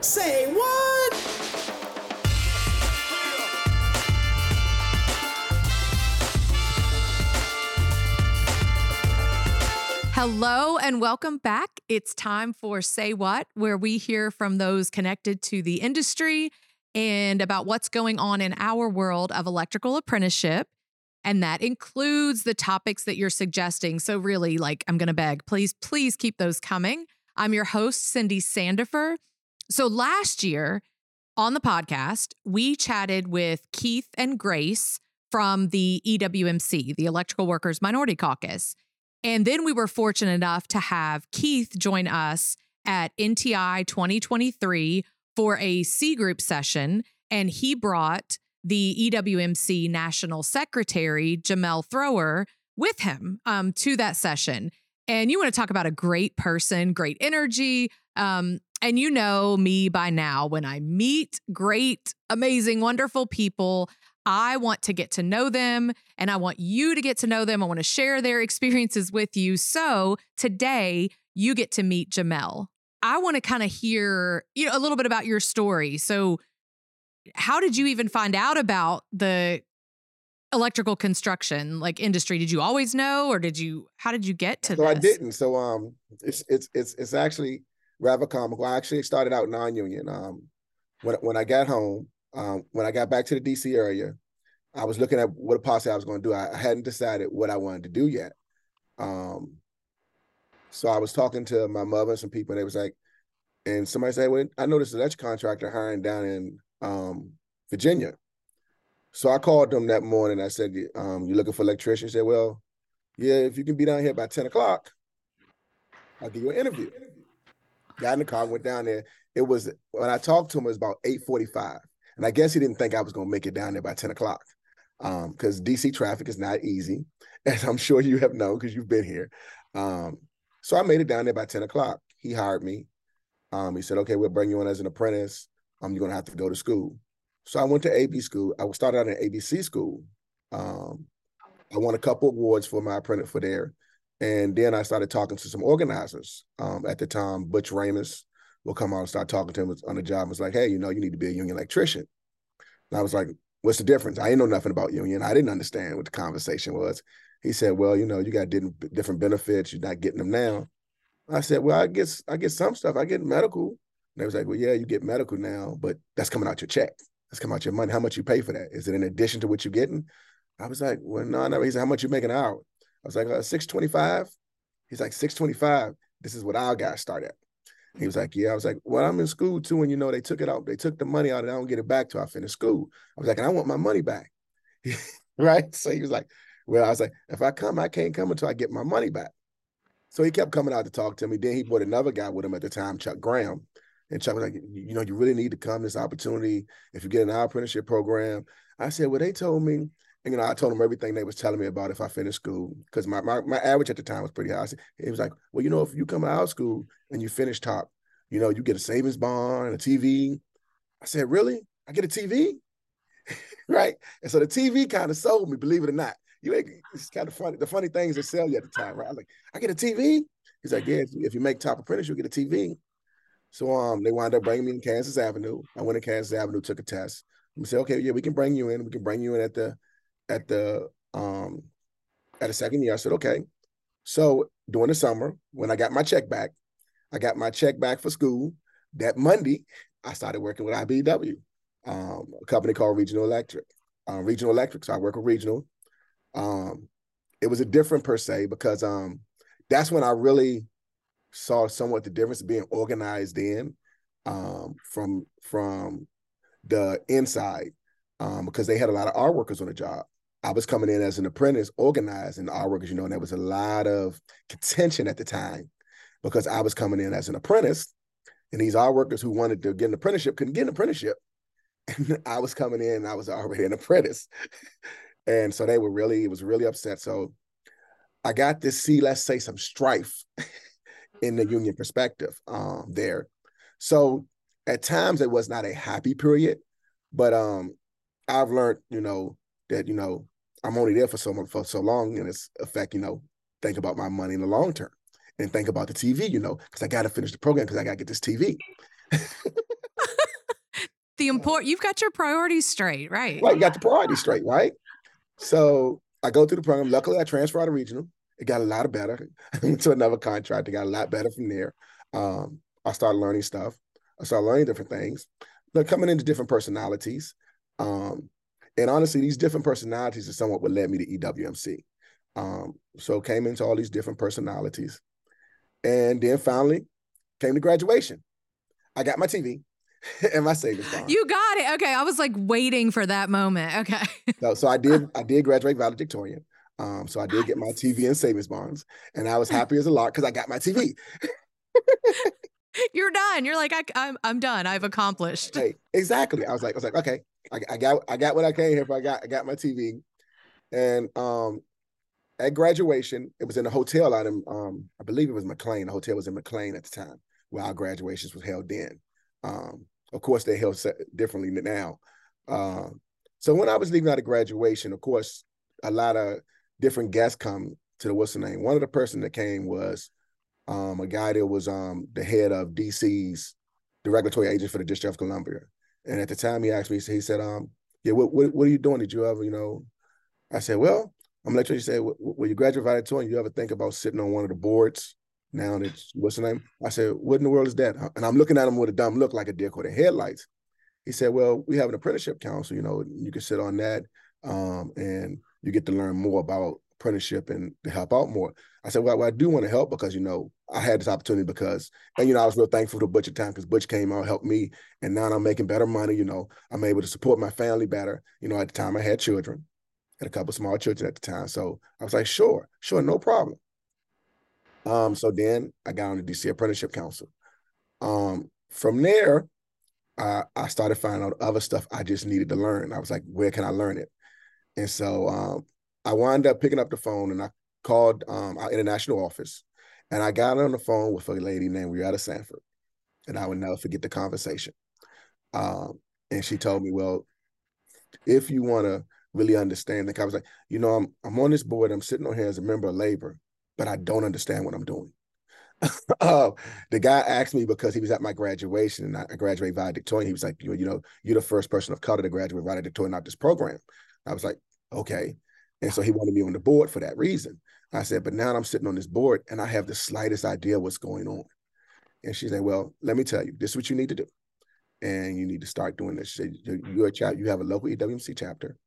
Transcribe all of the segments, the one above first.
Say what? Hello and welcome back. It's time for Say What, where we hear from those connected to the industry and about what's going on in our world of electrical apprenticeship. And that includes the topics that you're suggesting. So, really, like, I'm going to beg, please, please keep those coming. I'm your host, Cindy Sandifer. So, last year on the podcast, we chatted with Keith and Grace from the EWMC, the Electrical Workers Minority Caucus. And then we were fortunate enough to have Keith join us at NTI 2023 for a C group session. And he brought the EWMC National Secretary, Jamell Thrower, with him um, to that session. And you want to talk about a great person, great energy. Um, and you know me by now, when I meet great, amazing, wonderful people, I want to get to know them and I want you to get to know them. I want to share their experiences with you. So today you get to meet Jamell. I want to kind of hear you know, a little bit about your story. So, how did you even find out about the electrical construction like industry? Did you always know, or did you? How did you get to? So this? I didn't. So um, it's it's it's it's actually rather comical. I actually started out non-union. Um, when when I got home, um, when I got back to the DC area, I was looking at what a possibly I was going to do. I, hadn't decided what I wanted to do yet. Um, so I was talking to my mother and some people, and they was like, and somebody said, "Well, I noticed an electric contractor hiring down in um, Virginia." So I called them that morning. I said, um, "You looking for electrician?" He said, "Well, yeah, if you can be down here by ten o'clock, I'll give you an interview." Got in the car, went down there. It was when I talked to him, it was about eight forty-five. And I guess he didn't think I was going to make it down there by 10 o'clock because um, DC traffic is not easy, as I'm sure you have known because you've been here. Um, so I made it down there by 10 o'clock. He hired me. Um, he said, okay, we'll bring you in as an apprentice. Um, you're going to have to go to school. So I went to AB school. I started out in ABC school. Um, I won a couple awards for my apprentice for there. And then I started talking to some organizers um, at the time, Butch Ramus, will come out and start talking to him on the job. It's like, hey, you know, you need to be a union electrician. And I was like, what's the difference? I didn't know nothing about union. I didn't understand what the conversation was. He said, well, you know, you got different benefits. You're not getting them now. I said, well, I guess I get some stuff. I get medical. And they was like, well, yeah, you get medical now, but that's coming out your check. That's coming out your money. How much you pay for that? Is it in addition to what you're getting? I was like, well, no, no. He said, how much you make an hour? I was like, uh, 625. He's like, 625. This is what our guys start at. He was like, Yeah. I was like, Well, I'm in school too. And you know, they took it out, they took the money out and I don't get it back till I finish school. I was like, and I want my money back. right. So he was like, Well, I was like, if I come, I can't come until I get my money back. So he kept coming out to talk to me. Then he brought another guy with him at the time, Chuck Graham. And Chuck was like, you know, you really need to come this opportunity if you get an apprenticeship program. I said, well, they told me and, you know, I told them everything they was telling me about if I finished school, because my, my my average at the time was pretty high. It was like, well, you know, if you come out of school and you finish top, you know, you get a savings bond, a TV. I said, really? I get a TV? right? And so the TV kind of sold me, believe it or not. You ain't, it's kind of funny. The funny things they sell you at the time, right? I'm like, I get a TV. He's like, yeah, if you make top apprentice, you'll get a TV. So um, they wound up bringing me in Kansas Avenue. I went to Kansas Avenue, took a test. We said, okay, yeah, we can bring you in. We can bring you in at the at the um at a second year. I said, okay. So during the summer, when I got my check back, I got my check back for school. That Monday, I started working with IBEW, um, a company called Regional Electric. Uh, Regional Electric. So I work with Regional. Um, it was a different per se because um, that's when I really saw somewhat the difference being organized in um, from from the inside um, because they had a lot of art workers on the job. I was coming in as an apprentice, organizing in art workers, you know, and there was a lot of contention at the time because I was coming in as an apprentice, and these art workers who wanted to get an apprenticeship couldn't get an apprenticeship. And I was coming in, I was already an apprentice. and so they were really, it was really upset. So I got to see, let's say, some strife in the union perspective um, there. So at times it was not a happy period, but um, I've learned, you know, that you know I'm only there for so much for so long, and it's affect, you know, think about my money in the long term, and think about the TV, you know, because I got to finish the program because I got to get this TV. the import you've got your priorities straight, right? Right, you got the priorities straight, right? So I go through the program. Luckily, I transferred out of regional. It got a lot better. I went to another contract. It got a lot better from there. Um, I started learning stuff. I started learning different things. But coming into different personalities. Um, and honestly, these different personalities are somewhat what led me to EWMC. Um, so came into all these different personalities. And then finally came to graduation. I got my TV and my savings bond. You got it. Okay. I was like waiting for that moment. Okay. so, so I did I did graduate valedictorian. Um, so I did get my TV and savings bonds, and I was happy as a lark because I got my TV. You're done. You're like, I, am I'm, I'm done. I've accomplished. Hey, exactly. I was like, I was like, okay, I, got I got what I came here for. I got I got my TV, and um, at graduation, it was in a hotel out in um, I believe it was McLean. The hotel was in McLean at the time where our graduations was held in. Um, of course, they held differently now. Um, so when I was leaving out of graduation, of course, a lot of different guests come to the what's the name. One of the person that came was um, a guy that was um, the head of DC's the regulatory agent for the District of Columbia. And at the time, he asked me, he said, um, "Yeah, what, what, what are you doing? Did you ever, you know?" I said, "Well, I'm gonna when you graduate valedictorian, you ever think about sitting on one of the boards?" Now that what's the name? I said, "What in the world is that?" And I'm looking at him with a dumb look, like a deer with the headlights. He said, "Well, we have an apprenticeship council. You know, you can sit on that, um, and you get to learn more about apprenticeship and to help out more." I said, well, well, I do want to help because, you know, I had this opportunity because, and, you know, I was real thankful to Butch at time because Butch came out, helped me. And now I'm making better money. You know, I'm able to support my family better. You know, at the time I had children, had a couple small children at the time. So I was like, sure, sure, no problem. Um, so then I got on the DC Apprenticeship Council. Um, from there, I, I started finding out other stuff I just needed to learn. I was like, where can I learn it? And so um, I wound up picking up the phone and I called um, our international office, and I got on the phone with a lady named Rietta Sanford, and I would never forget the conversation. Um, and she told me, "Well, if you want to really understand the conversation, you know, I'm I'm on this board. I'm sitting on here as a member of labor, but I don't understand what I'm doing." uh, the guy asked me because he was at my graduation and I graduated valedictorian. He was like, you, you know, you're the first person of color to graduate valedictorian out this program. I was like, okay. And so he wanted me on the board for that reason. I said, but now I'm sitting on this board and I have the slightest idea what's going on. And she said, well, let me tell you, this is what you need to do. And you need to start doing this. She said, you're a child, you have a local EWMC chapter.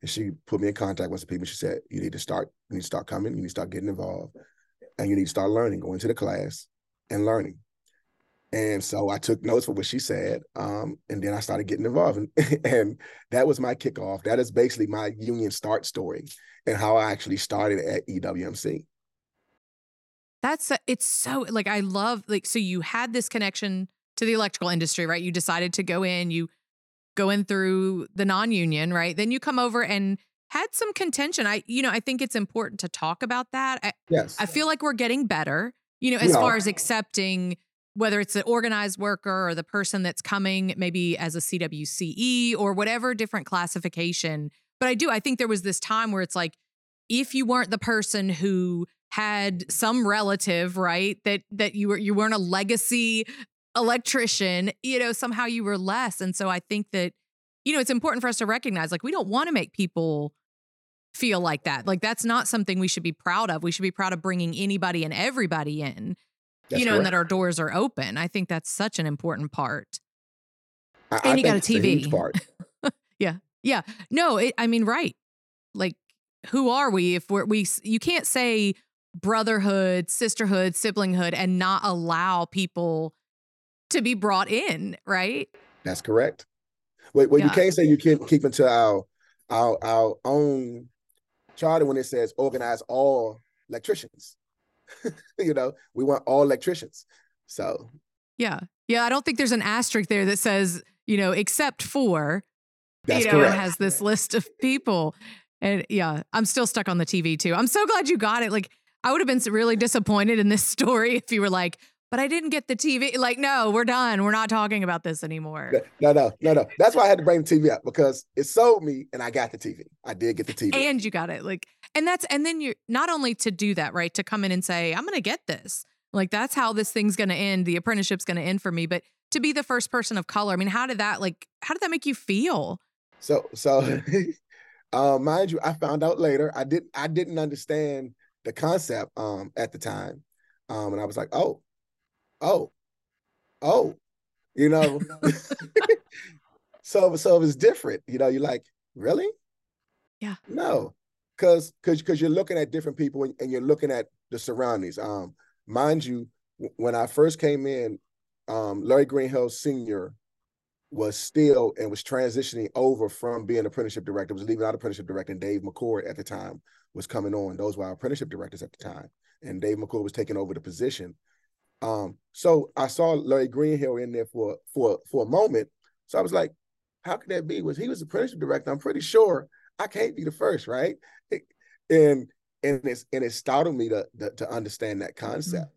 And she put me in contact with some people. She said, you need to start, you need to start coming, you need to start getting involved, and you need to start learning, going to the class and learning. And so I took notes for what she said. Um, and then I started getting involved. And, and that was my kickoff. That is basically my union start story and how I actually started at EWMC. That's it's so like I love like so you had this connection to the electrical industry, right? You decided to go in, you go in through the non-union, right? Then you come over and had some contention. I you know, I think it's important to talk about that. I, yes. I feel like we're getting better, you know, as far as accepting whether it's the organized worker or the person that's coming maybe as a CWCE or whatever different classification. But I do, I think there was this time where it's like, if you weren't the person who had some relative, right, that that you were you weren't a legacy electrician, you know, somehow you were less. And so I think that, you know, it's important for us to recognize like we don't want to make people feel like that. Like that's not something we should be proud of. We should be proud of bringing anybody and everybody in. That's you know, correct. and that our doors are open. I think that's such an important part. I, and I you got a TV. A part. yeah, yeah. No, it, I mean, right. Like, who are we if we're we? You can't say brotherhood, sisterhood, siblinghood, and not allow people to be brought in, right? That's correct. Wait, well, yeah. you can't say you can't keep into our our our own charter when it says organize all electricians. you know, we want all electricians. So, yeah. Yeah. I don't think there's an asterisk there that says, you know, except for, That's you know, correct. it has this list of people. And yeah, I'm still stuck on the TV too. I'm so glad you got it. Like, I would have been really disappointed in this story if you were like, but I didn't get the TV. Like, no, we're done. We're not talking about this anymore. No, no, no, no. That's why I had to bring the TV up because it sold me and I got the TV. I did get the TV. And you got it. Like, and that's, and then you're not only to do that, right? To come in and say, I'm going to get this. Like, that's how this thing's going to end. The apprenticeship's going to end for me. But to be the first person of color? I mean, how did that like how did that make you feel? So so uh, mind you, I found out later. I didn't I didn't understand the concept um at the time. Um and I was like, "Oh. Oh. Oh." You know. so so it's different. You know, you're like, "Really?" Yeah. No. Cuz cuz cuz you're looking at different people and, and you're looking at the surroundings. Um mind you, when I first came in, um, Larry Greenhill Sr. was still and was transitioning over from being apprenticeship director, was leaving out apprenticeship director, and Dave McCord at the time was coming on. Those were our apprenticeship directors at the time. And Dave McCord was taking over the position. Um, so I saw Larry Greenhill in there for for for a moment. So I was like, how could that be? Was he was the apprenticeship director? I'm pretty sure I can't be the first, right? And and it's and it startled me to to, to understand that concept.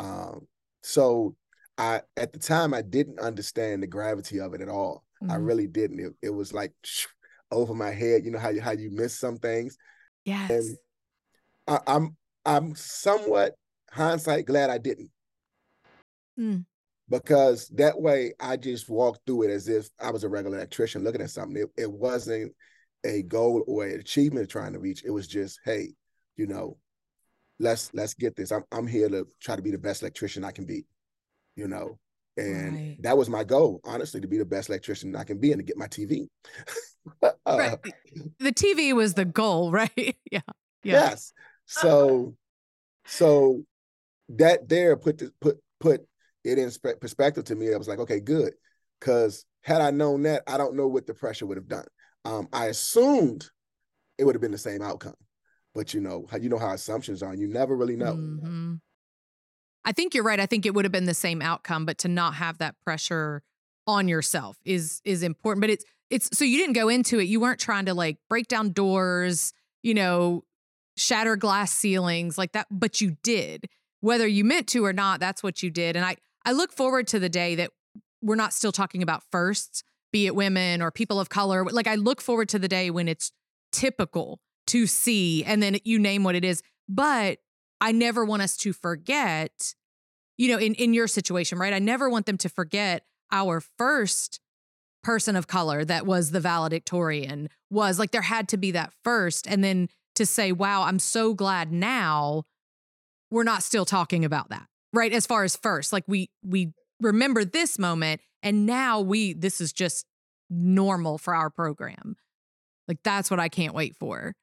Mm-hmm. Um, so I at the time I didn't understand the gravity of it at all. Mm-hmm. I really didn't. It, it was like over my head. You know how you how you miss some things. Yes. And I, I'm I'm somewhat hindsight glad I didn't. Mm. Because that way I just walked through it as if I was a regular electrician looking at something. It, it wasn't a goal or an achievement trying to reach. It was just, hey, you know, let's let's get this. I'm I'm here to try to be the best electrician I can be, you know. And right. that was my goal, honestly, to be the best electrician I can be and to get my TV. uh, right. The TV was the goal, right? yeah. yeah. Yes. So so that there put the, put put it in perspective to me. I was like, okay, good. Cause had I known that, I don't know what the pressure would have done. Um, I assumed it would have been the same outcome but you know you know how assumptions are and you never really know mm-hmm. i think you're right i think it would have been the same outcome but to not have that pressure on yourself is is important but it's it's so you didn't go into it you weren't trying to like break down doors you know shatter glass ceilings like that but you did whether you meant to or not that's what you did and i i look forward to the day that we're not still talking about firsts be it women or people of color. Like i look forward to the day when it's typical to see and then you name what it is. But i never want us to forget you know in in your situation right? I never want them to forget our first person of color that was the valedictorian was. Like there had to be that first and then to say wow i'm so glad now we're not still talking about that right as far as first like we we remember this moment and now we this is just normal for our program like that's what i can't wait for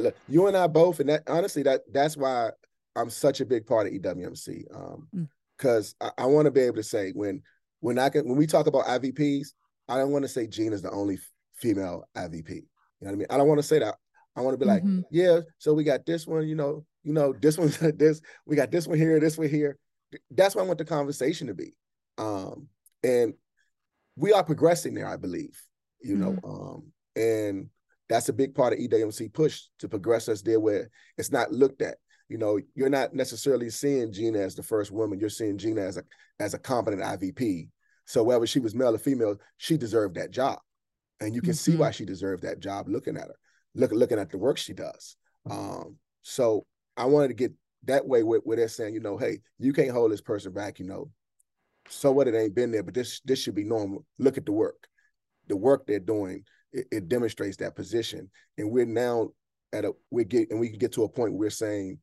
look, you and I both, and that honestly, that that's why I'm such a big part of EWMC. Um, because mm. I, I want to be able to say when when I can when we talk about IVPs, I don't want to say Gina is the only female IVP. You know what I mean? I don't want to say that. I want to be like, mm-hmm. yeah, so we got this one, you know, you know, this one, this, we got this one here, this one here. That's what I want the conversation to be. Um, and we are progressing there, I believe, you mm-hmm. know. Um, and that's a big part of EWMC push to progress us there where it's not looked at. You know, you're not necessarily seeing Gina as the first woman. You're seeing Gina as a as a competent IVP. So whether she was male or female, she deserved that job, and you can mm-hmm. see why she deserved that job. Looking at her, look looking at the work she does. Um, so I wanted to get that way where, where they're saying, you know, hey, you can't hold this person back. You know, so what? It ain't been there, but this this should be normal. Look at the work, the work they're doing it, it demonstrates that position. And we're now at a we get and we can get to a point where we're saying,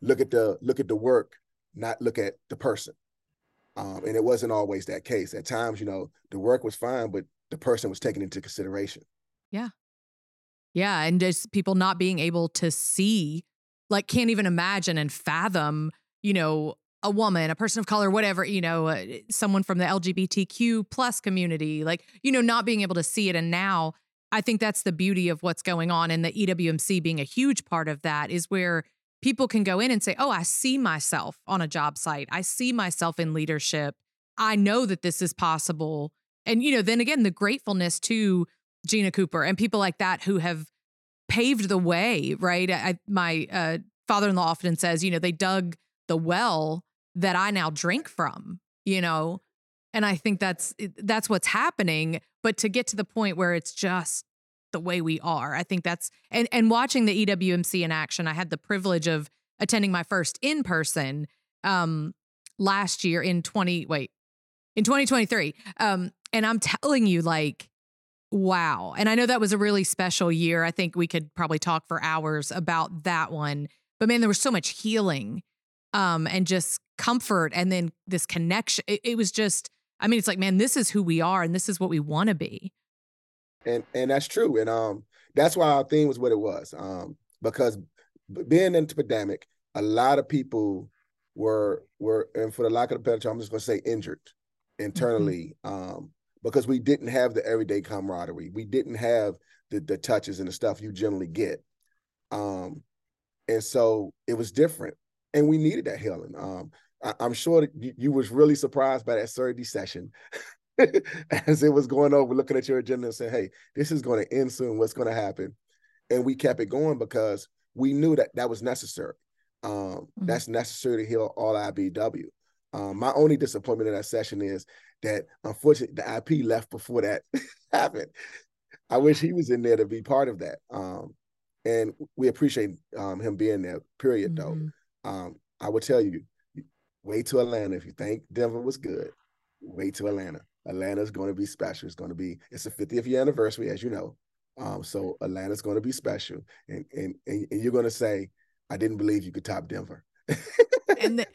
look at the look at the work, not look at the person. Um, and it wasn't always that case. At times, you know, the work was fine, but the person was taken into consideration. Yeah. Yeah. And just people not being able to see, like, can't even imagine and fathom, you know, a woman, a person of color, whatever, you know, uh, someone from the LGBTQ plus community, like, you know, not being able to see it. And now I think that's the beauty of what's going on and the EWMC being a huge part of that is where people can go in and say, "Oh, I see myself on a job site. I see myself in leadership. I know that this is possible." And you know, then again, the gratefulness to Gina Cooper and people like that who have paved the way, right? I, my uh, father-in-law often says, you know, they dug the well that I now drink from, you know, and I think that's that's what's happening. But to get to the point where it's just the way we are, I think that's and and watching the EWMC in action. I had the privilege of attending my first in person um last year in 20 wait in 2023. Um, and I'm telling you, like, wow. And I know that was a really special year. I think we could probably talk for hours about that one. But man, there was so much healing um, and just comfort and then this connection. It, it was just, I mean, it's like, man, this is who we are and this is what we want to be. And and that's true. And um that's why our theme was what it was. Um, because being in the pandemic, a lot of people were were and for the lack of a better term, I'm just gonna say injured mm-hmm. internally. Mm-hmm. Um, because we didn't have the everyday camaraderie. We didn't have the the touches and the stuff you generally get. Um, and so it was different, and we needed that healing. Um, I, am sure that you, you, was really surprised by that Saturday session. as it was going over, looking at your agenda and saying, "Hey, this is going to end soon. What's going to happen?" And we kept it going because we knew that that was necessary. Um, mm-hmm. That's necessary to heal all IBEW. Um, my only disappointment in that session is that unfortunately the IP left before that happened. I wish he was in there to be part of that. Um, and we appreciate um, him being there. Period. Mm-hmm. Though, um, I would tell you, wait to Atlanta if you think Denver was good. Wait to Atlanta. Atlanta's going to be special. It's going to be. It's a 50th year anniversary, as you know. Um, so Atlanta's going to be special, and and and, and you're going to say, "I didn't believe you could top Denver." and the,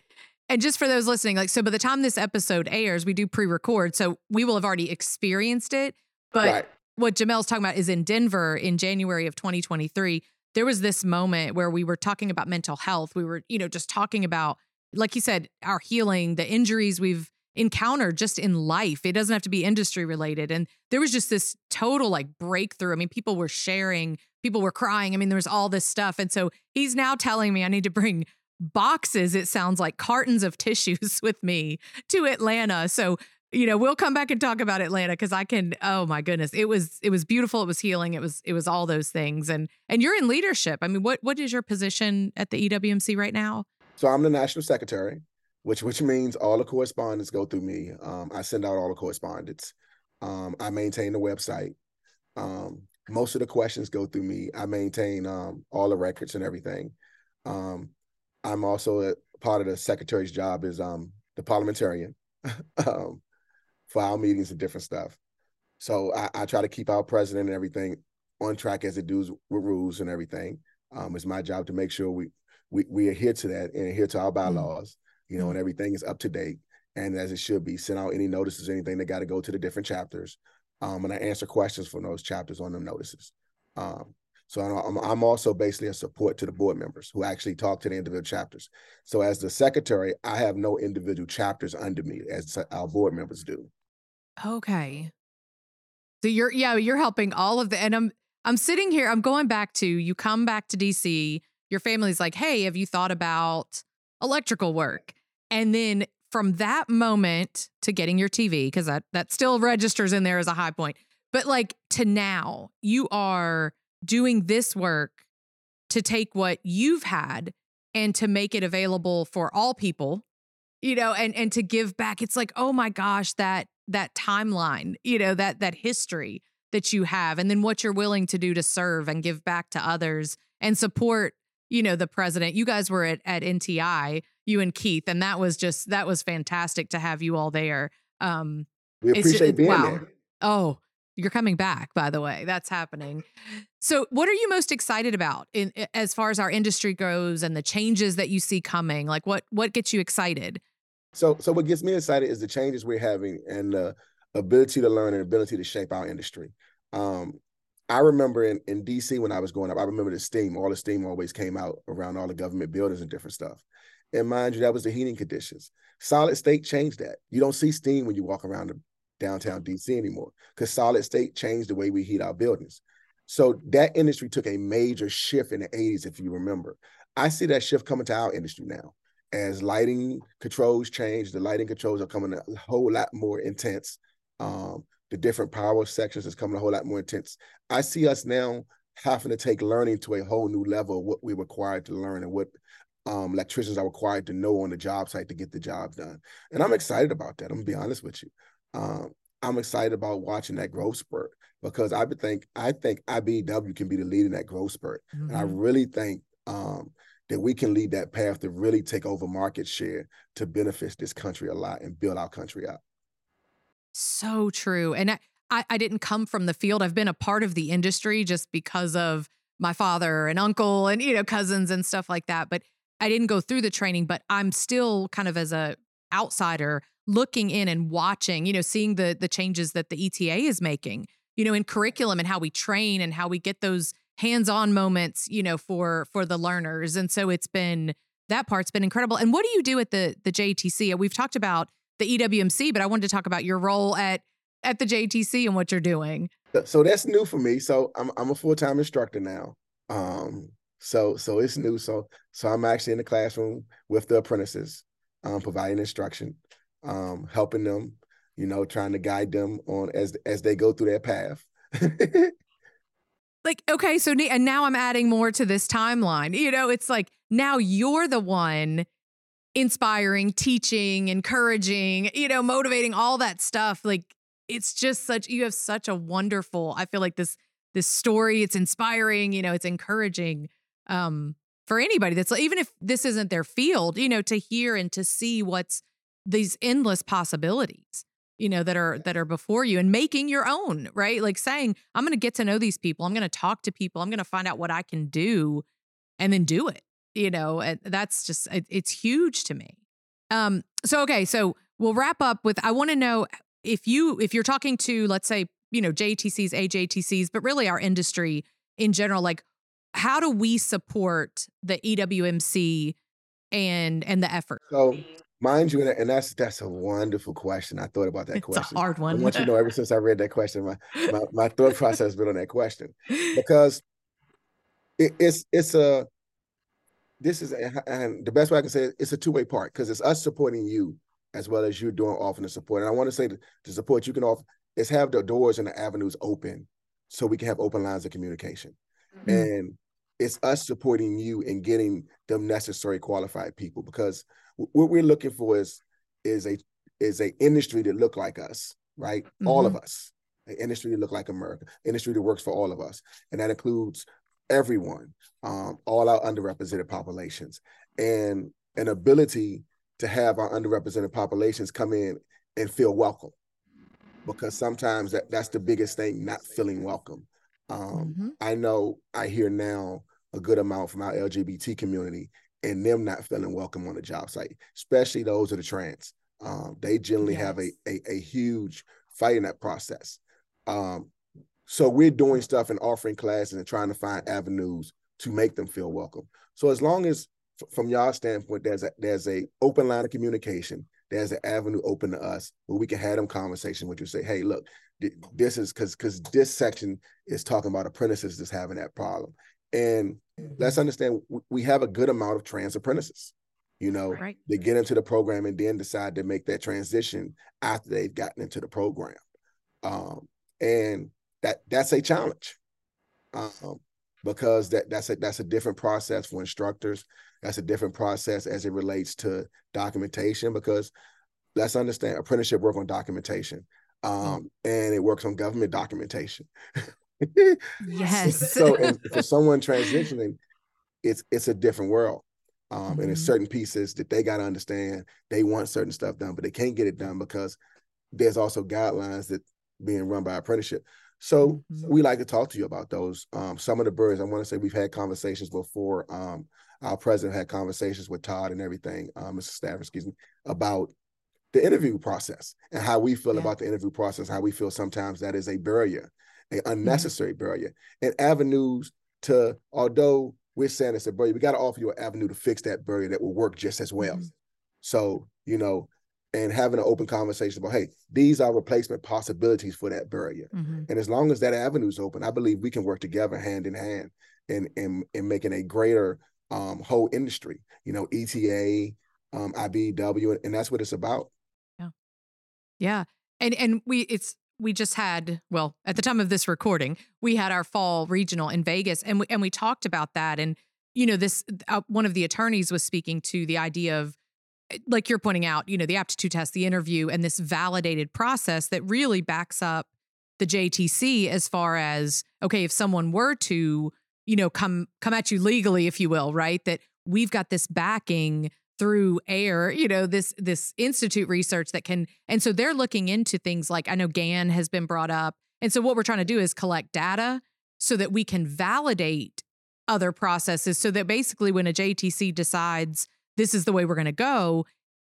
and just for those listening, like so, by the time this episode airs, we do pre-record, so we will have already experienced it. But right. what Jamell's talking about is in Denver in January of 2023. There was this moment where we were talking about mental health. We were, you know, just talking about, like you said, our healing, the injuries we've encountered just in life. It doesn't have to be industry related. And there was just this total like breakthrough. I mean, people were sharing, people were crying. I mean, there was all this stuff. And so he's now telling me I need to bring boxes, it sounds like cartons of tissues with me to Atlanta. So, you know, we'll come back and talk about Atlanta because I can, oh my goodness. It was it was beautiful. It was healing. It was it was all those things. And and you're in leadership. I mean, what what is your position at the EWMC right now? So I'm the national secretary which which means all the correspondence go through me. Um, I send out all the correspondence. Um, I maintain the website. Um, most of the questions go through me. I maintain um, all the records and everything. Um, I'm also a part of the secretary's job is um, the parliamentarian for our meetings and different stuff. So I, I, try to keep our president and everything on track as it does with rules and everything. it's my job to make sure we we, we adhere to that and adhere to our mm-hmm. bylaws you know, and mm-hmm. everything is up to date and as it should be. Send out any notices, anything that got to go to the different chapters, um, and I answer questions from those chapters on them notices. Um, so I'm, I'm also basically a support to the board members who actually talk to the individual chapters. So as the secretary, I have no individual chapters under me as our board members do. Okay. So you're yeah, you're helping all of the and I'm I'm sitting here, I'm going back to you come back to DC, your family's like, "Hey, have you thought about electrical work?" And then from that moment to getting your TV, because that that still registers in there as a high point. But like to now, you are doing this work to take what you've had and to make it available for all people, you know, and and to give back. It's like, oh my gosh, that that timeline, you know, that that history that you have, and then what you're willing to do to serve and give back to others and support, you know, the president. You guys were at at NTI you and Keith, and that was just that was fantastic to have you all there. Um, we appreciate being wow. there. Oh, you're coming back, by the way. That's happening. So, what are you most excited about in as far as our industry goes and the changes that you see coming? Like, what what gets you excited? So, so what gets me excited is the changes we're having and the ability to learn and ability to shape our industry. Um, I remember in, in DC when I was growing up, I remember the steam, all the steam always came out around all the government buildings and different stuff. And mind you, that was the heating conditions. Solid state changed that. You don't see steam when you walk around the downtown DC anymore because solid state changed the way we heat our buildings. So that industry took a major shift in the 80s, if you remember. I see that shift coming to our industry now. As lighting controls change, the lighting controls are coming a whole lot more intense. Um, the different power sections is coming a whole lot more intense. I see us now having to take learning to a whole new level of what we're required to learn and what um, electricians are required to know on the job site to get the job done. And I'm excited about that. I'm gonna be honest with you. Um, I'm excited about watching that growth spurt because I think I think IBEW can be the lead in that growth spurt, mm-hmm. and I mm-hmm. really think um, that we can lead that path to really take over market share to benefit this country a lot and build our country up. so true. And I, I, I didn't come from the field. I've been a part of the industry just because of my father and uncle and, you know, cousins and stuff like that. But I didn't go through the training, but I'm still kind of as a outsider looking in and watching, you know, seeing the the changes that the ETA is making, you know, in curriculum and how we train and how we get those hands-on moments, you know, for for the learners. And so it's been that part's been incredible. And what do you do at the the JTC? We've talked about the EWMC, but I wanted to talk about your role at at the JTC and what you're doing. So that's new for me. So I'm I'm a full time instructor now. Um, so so it's new. So so I'm actually in the classroom with the apprentices, um, providing instruction, um, helping them, you know, trying to guide them on as as they go through their path. like okay, so and now I'm adding more to this timeline. You know, it's like now you're the one inspiring, teaching, encouraging, you know, motivating all that stuff. Like it's just such you have such a wonderful i feel like this this story it's inspiring you know it's encouraging um for anybody that's even if this isn't their field you know to hear and to see what's these endless possibilities you know that are that are before you and making your own right? Like saying i'm going to get to know these people. I'm going to talk to people. I'm going to find out what i can do and then do it. You know and that's just it, it's huge to me. Um so okay so we'll wrap up with i want to know if you if you're talking to let's say you know JTCs, AJTCs, but really our industry in general, like how do we support the EWMC and and the effort? So mind you, and that's that's a wonderful question. I thought about that it's question. It's a hard one. I want you to know, ever since I read that question, my my, my thought process has been on that question because it, it's it's a this is a, and the best way I can say it, it's a two way part because it's us supporting you as well as you're doing offering the support. And I want to say the, the support you can offer is have the doors and the avenues open so we can have open lines of communication. Mm-hmm. And it's us supporting you and getting the necessary qualified people because what we're looking for is is a is a industry that look like us, right? Mm-hmm. All of mm-hmm. us. An industry that look like America, industry that works for all of us. And that includes everyone, um, all our underrepresented populations, and an ability to have our underrepresented populations come in and feel welcome because sometimes that, that's the biggest thing not feeling welcome um, mm-hmm. i know i hear now a good amount from our lgbt community and them not feeling welcome on the job site especially those that are trans um, they generally yes. have a, a, a huge fight in that process um, so we're doing stuff and offering classes and trying to find avenues to make them feel welcome so as long as from y'all standpoint, there's a there's a open line of communication. There's an avenue open to us where we can have them conversation with you. Say, hey, look, this is because because this section is talking about apprentices that's having that problem, and mm-hmm. let's understand we have a good amount of trans apprentices. You know, right. they get into the program and then decide to make that transition after they've gotten into the program, um, and that that's a challenge. Um, because that that's a that's a different process for instructors that's a different process as it relates to documentation because let's understand apprenticeship work on documentation mm. um, and it works on government documentation. yes. so for someone transitioning, it's it's a different world. Um, mm-hmm. and it's certain pieces that they got to understand. They want certain stuff done, but they can't get it done because there's also guidelines that being run by apprenticeship. So mm-hmm. we like to talk to you about those. Um, some of the birds, I want to say we've had conversations before. Um, our president had conversations with Todd and everything, uh, Mr. Stafford, excuse me, about the interview process and how we feel yeah. about the interview process, how we feel sometimes that is a barrier, an mm-hmm. unnecessary mm-hmm. barrier, and avenues to, although we're saying it's a barrier, we got to offer you an avenue to fix that barrier that will work just as well. Mm-hmm. So, you know, and having an open conversation about, hey, these are replacement possibilities for that barrier. Mm-hmm. And as long as that avenue is open, I believe we can work together hand in hand in in, in making a greater um, whole industry, you know, ETA, um, IBEW, and that's what it's about. Yeah. Yeah. And and we it's we just had well at the time of this recording we had our fall regional in Vegas and we, and we talked about that and you know this uh, one of the attorneys was speaking to the idea of eh, like you're pointing out you know the aptitude test the interview and this validated process that really backs up the JTC as far as okay if someone were to you know come come at you legally if you will right that we've got this backing through air you know this this institute research that can and so they're looking into things like i know gan has been brought up and so what we're trying to do is collect data so that we can validate other processes so that basically when a jtc decides this is the way we're going to go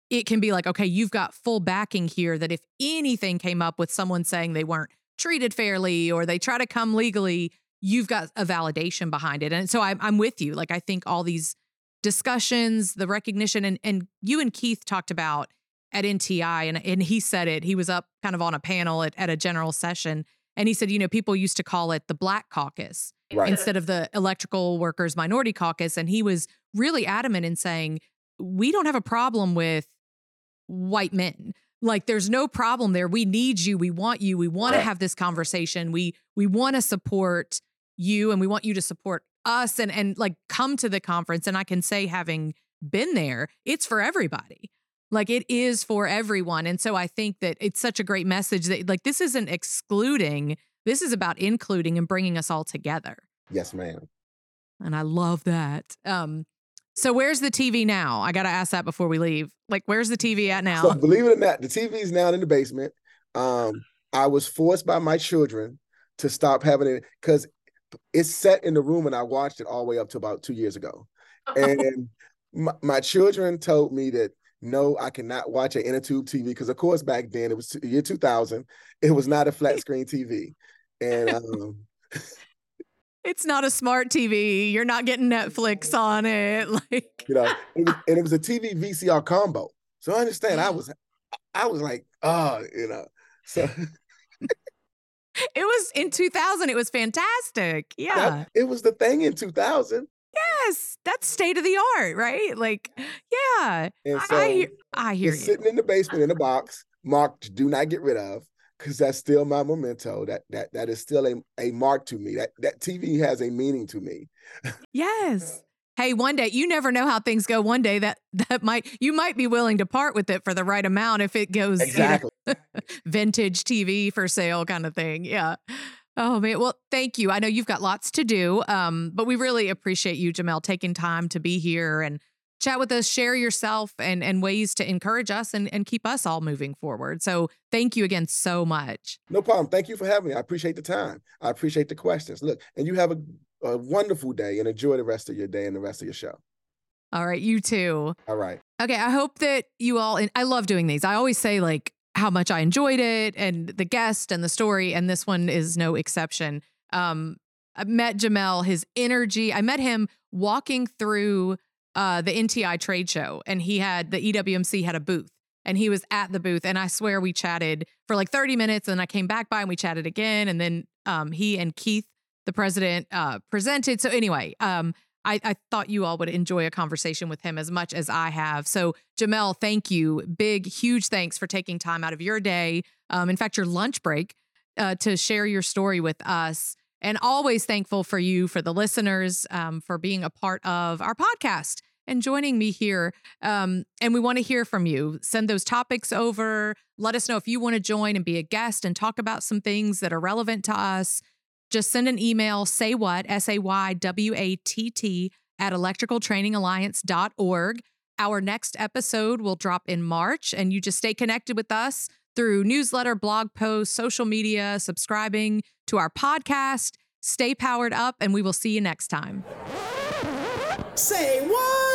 it can be like okay you've got full backing here that if anything came up with someone saying they weren't treated fairly or they try to come legally you've got a validation behind it. And so i'm, I'm with you. Like i think all these discussions, the recognition, and and you and Keith talked about at NTI, and and he said it. He was up kind of on a panel at, at a general session, and he said, you know, people used to call it the Black Caucus right. instead of the Electrical Workers Minority Caucus, and he was really adamant in saying we don't have a problem with white men. Like there's no problem there. We need you. We want you. We want to have this conversation. We we want to support you and we want you to support us and and like come to the conference and I can say having been there, it's for everybody. Like it is for everyone. And so I think that it's such a great message that like this isn't excluding, this is about including and bringing us all together. Yes, ma'am. And I love that. Um so where's the TV now? I got to ask that before we leave. Like where's the TV at now? So believe it or not, the TV is now in the basement. Um I was forced by my children to stop having it because it's set in the room and I watched it all the way up to about two years ago. And my, my, children told me that no, I cannot watch an inner tube TV because, of course, back then it was the year 2000. It was not a flat screen TV. And um, it's not a smart TV. You're not getting Netflix on it. Like, you know, it was, and it was a TV VCR combo. So I understand. I was, I was like, oh, you know, so it was in 2000. It was fantastic. Yeah. That, it was the thing in 2000. Yes, that's state of the art, right? Like, yeah. And so I, hear, I hear you. sitting in the basement in a box, marked "Do not get rid of," because that's still my memento. That that that is still a, a mark to me. That that TV has a meaning to me. Yes hey, one day you never know how things go. One day that that might you might be willing to part with it for the right amount if it goes exactly you know, vintage TV for sale kind of thing. Yeah. Oh man, well, thank you. I know you've got lots to do, um, but we really appreciate you, Jamell, taking time to be here and chat with us, share yourself and and ways to encourage us and, and keep us all moving forward. So thank you again so much. No problem. Thank you for having me. I appreciate the time. I appreciate the questions. Look, and you have a a wonderful day and enjoy the rest of your day and the rest of your show. All right, you too. All right. Okay, I hope that you all and I love doing these. I always say like how much I enjoyed it and the guest and the story and this one is no exception. Um I met Jamell, his energy. I met him walking through uh the NTI trade show and he had the EWMC had a booth and he was at the booth and I swear we chatted for like 30 minutes and I came back by and we chatted again and then um he and Keith the president uh, presented. So anyway, um, I, I, thought you all would enjoy a conversation with him as much as I have. So Jamell, thank you, big, huge thanks for taking time out of your day, um, in fact, your lunch break, uh, to share your story with us. And always thankful for you, for the listeners, um, for being a part of our podcast and joining me here. Um, and we want to hear from you. Send those topics over. Let us know if you want to join and be a guest and talk about some things that are relevant to us just send an email, say what, S A Y W A T T, at electricaltrainingalliance.org. Our next episode will drop in March, and you just stay connected with us through newsletter, blog posts, social media, subscribing to our podcast. Stay powered up, and we will see you next time. Say what?